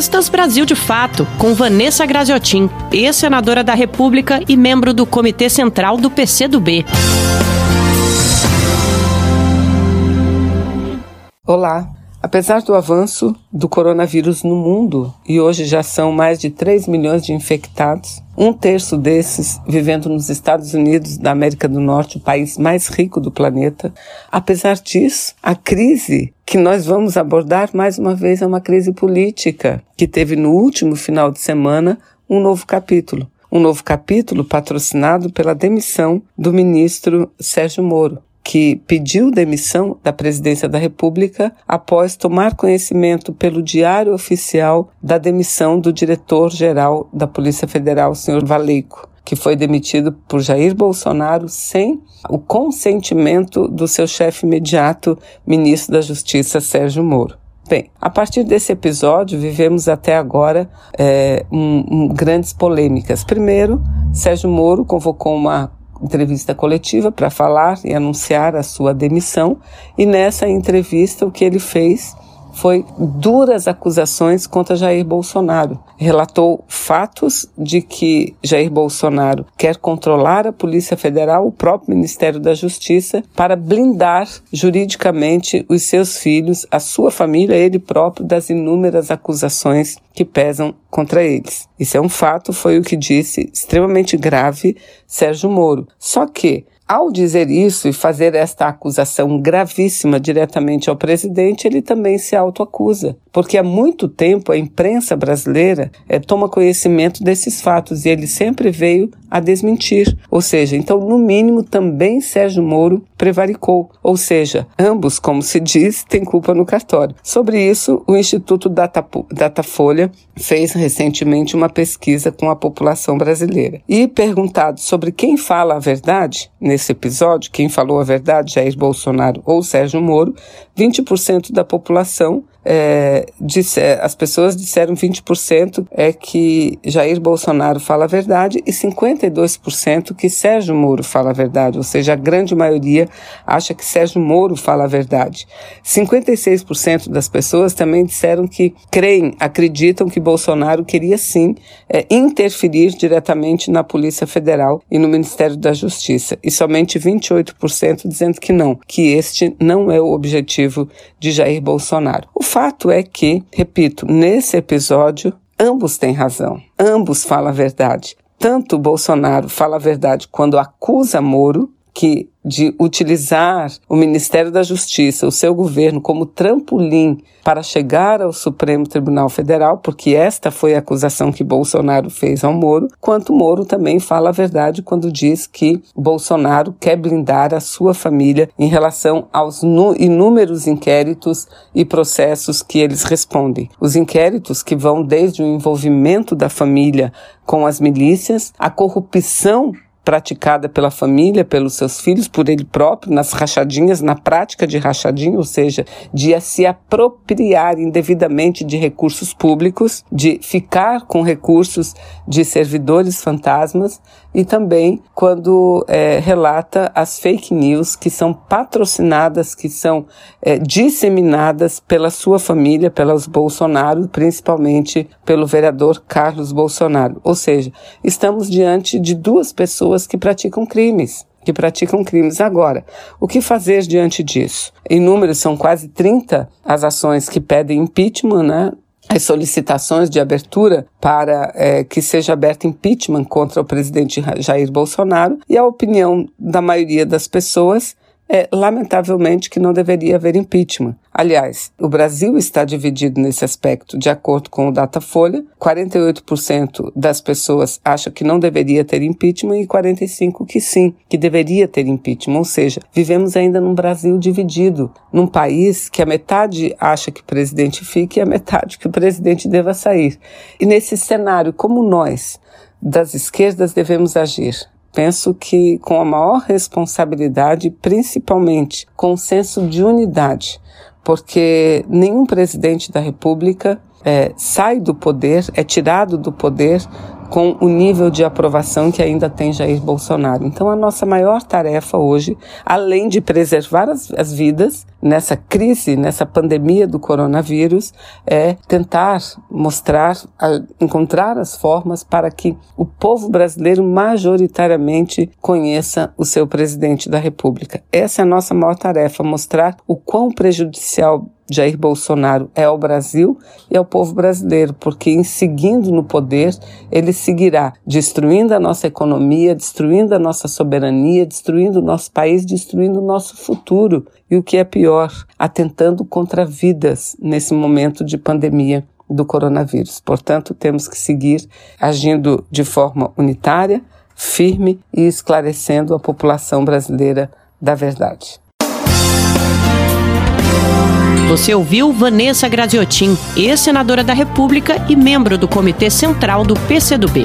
Entrevistas Brasil de Fato, com Vanessa Graziotin, ex-senadora da República e membro do Comitê Central do PCdoB. Olá. Apesar do avanço do coronavírus no mundo, e hoje já são mais de 3 milhões de infectados, um terço desses vivendo nos Estados Unidos da América do Norte, o país mais rico do planeta, apesar disso, a crise que nós vamos abordar mais uma vez é uma crise política, que teve no último final de semana um novo capítulo. Um novo capítulo patrocinado pela demissão do ministro Sérgio Moro que pediu demissão da presidência da República após tomar conhecimento pelo Diário Oficial da demissão do diretor-geral da Polícia Federal, senhor Valeico, que foi demitido por Jair Bolsonaro sem o consentimento do seu chefe imediato, ministro da Justiça, Sérgio Moro. Bem, a partir desse episódio, vivemos até agora é, um, um, grandes polêmicas. Primeiro, Sérgio Moro convocou uma entrevista coletiva para falar e anunciar a sua demissão, e nessa entrevista o que ele fez foi duras acusações contra Jair Bolsonaro. Relatou fatos de que Jair Bolsonaro quer controlar a Polícia Federal, o próprio Ministério da Justiça, para blindar juridicamente os seus filhos, a sua família, ele próprio, das inúmeras acusações que pesam contra eles. Isso é um fato, foi o que disse, extremamente grave, Sérgio Moro. Só que ao dizer isso e fazer esta acusação gravíssima diretamente ao presidente, ele também se autoacusa, porque há muito tempo a imprensa brasileira é, toma conhecimento desses fatos e ele sempre veio a desmentir. Ou seja, então, no mínimo, também Sérgio Moro prevaricou. Ou seja, ambos, como se diz, têm culpa no cartório. Sobre isso, o Instituto Data, Datafolha fez recentemente uma pesquisa com a população brasileira. E perguntado sobre quem fala a verdade, nesse episódio, quem falou a verdade, Jair Bolsonaro ou Sérgio Moro, 20% da população é, disse, as pessoas disseram 20% é que Jair Bolsonaro fala a verdade e 52% que Sérgio Moro fala a verdade, ou seja, a grande maioria acha que Sérgio Moro fala a verdade. 56% das pessoas também disseram que creem, acreditam que Bolsonaro queria sim é, interferir diretamente na Polícia Federal e no Ministério da Justiça, e somente 28% dizendo que não, que este não é o objetivo de Jair Bolsonaro. O fato é que, repito, nesse episódio, ambos têm razão, ambos falam a verdade. Tanto Bolsonaro fala a verdade quando acusa Moro, que de utilizar o Ministério da Justiça, o seu governo, como trampolim para chegar ao Supremo Tribunal Federal, porque esta foi a acusação que Bolsonaro fez ao Moro, quanto Moro também fala a verdade quando diz que Bolsonaro quer blindar a sua família em relação aos inúmeros inquéritos e processos que eles respondem. Os inquéritos que vão desde o envolvimento da família com as milícias, a corrupção praticada pela família, pelos seus filhos, por ele próprio, nas rachadinhas, na prática de rachadinha, ou seja, de se apropriar indevidamente de recursos públicos, de ficar com recursos de servidores fantasmas e também quando é, relata as fake news que são patrocinadas, que são é, disseminadas pela sua família, pelos Bolsonaro, principalmente pelo vereador Carlos Bolsonaro. Ou seja, estamos diante de duas pessoas que praticam crimes que praticam crimes. Agora, o que fazer diante disso? Em números, são quase 30 as ações que pedem impeachment, né? as solicitações de abertura para é, que seja aberto impeachment contra o presidente Jair Bolsonaro e a opinião da maioria das pessoas é, lamentavelmente, que não deveria haver impeachment. Aliás, o Brasil está dividido nesse aspecto. De acordo com o Datafolha, 48% das pessoas acham que não deveria ter impeachment e 45% que sim, que deveria ter impeachment. Ou seja, vivemos ainda num Brasil dividido, num país que a metade acha que o presidente fique e a metade que o presidente deva sair. E nesse cenário, como nós, das esquerdas, devemos agir? Penso que com a maior responsabilidade, principalmente com o senso de unidade, porque nenhum presidente da República é, sai do poder, é tirado do poder com o nível de aprovação que ainda tem Jair Bolsonaro. Então, a nossa maior tarefa hoje, além de preservar as, as vidas, nessa crise, nessa pandemia do coronavírus, é tentar mostrar, encontrar as formas para que o povo brasileiro majoritariamente conheça o seu presidente da República. Essa é a nossa maior tarefa, mostrar o quão prejudicial Jair Bolsonaro é ao Brasil e ao povo brasileiro, porque em seguindo no poder, ele seguirá destruindo a nossa economia, destruindo a nossa soberania, destruindo o nosso país, destruindo o nosso futuro e o que é pior, atentando contra vidas nesse momento de pandemia do coronavírus. Portanto, temos que seguir agindo de forma unitária, firme e esclarecendo a população brasileira da verdade. Você ouviu Vanessa Graziotin, ex-senadora da República e membro do Comitê Central do PCdoB.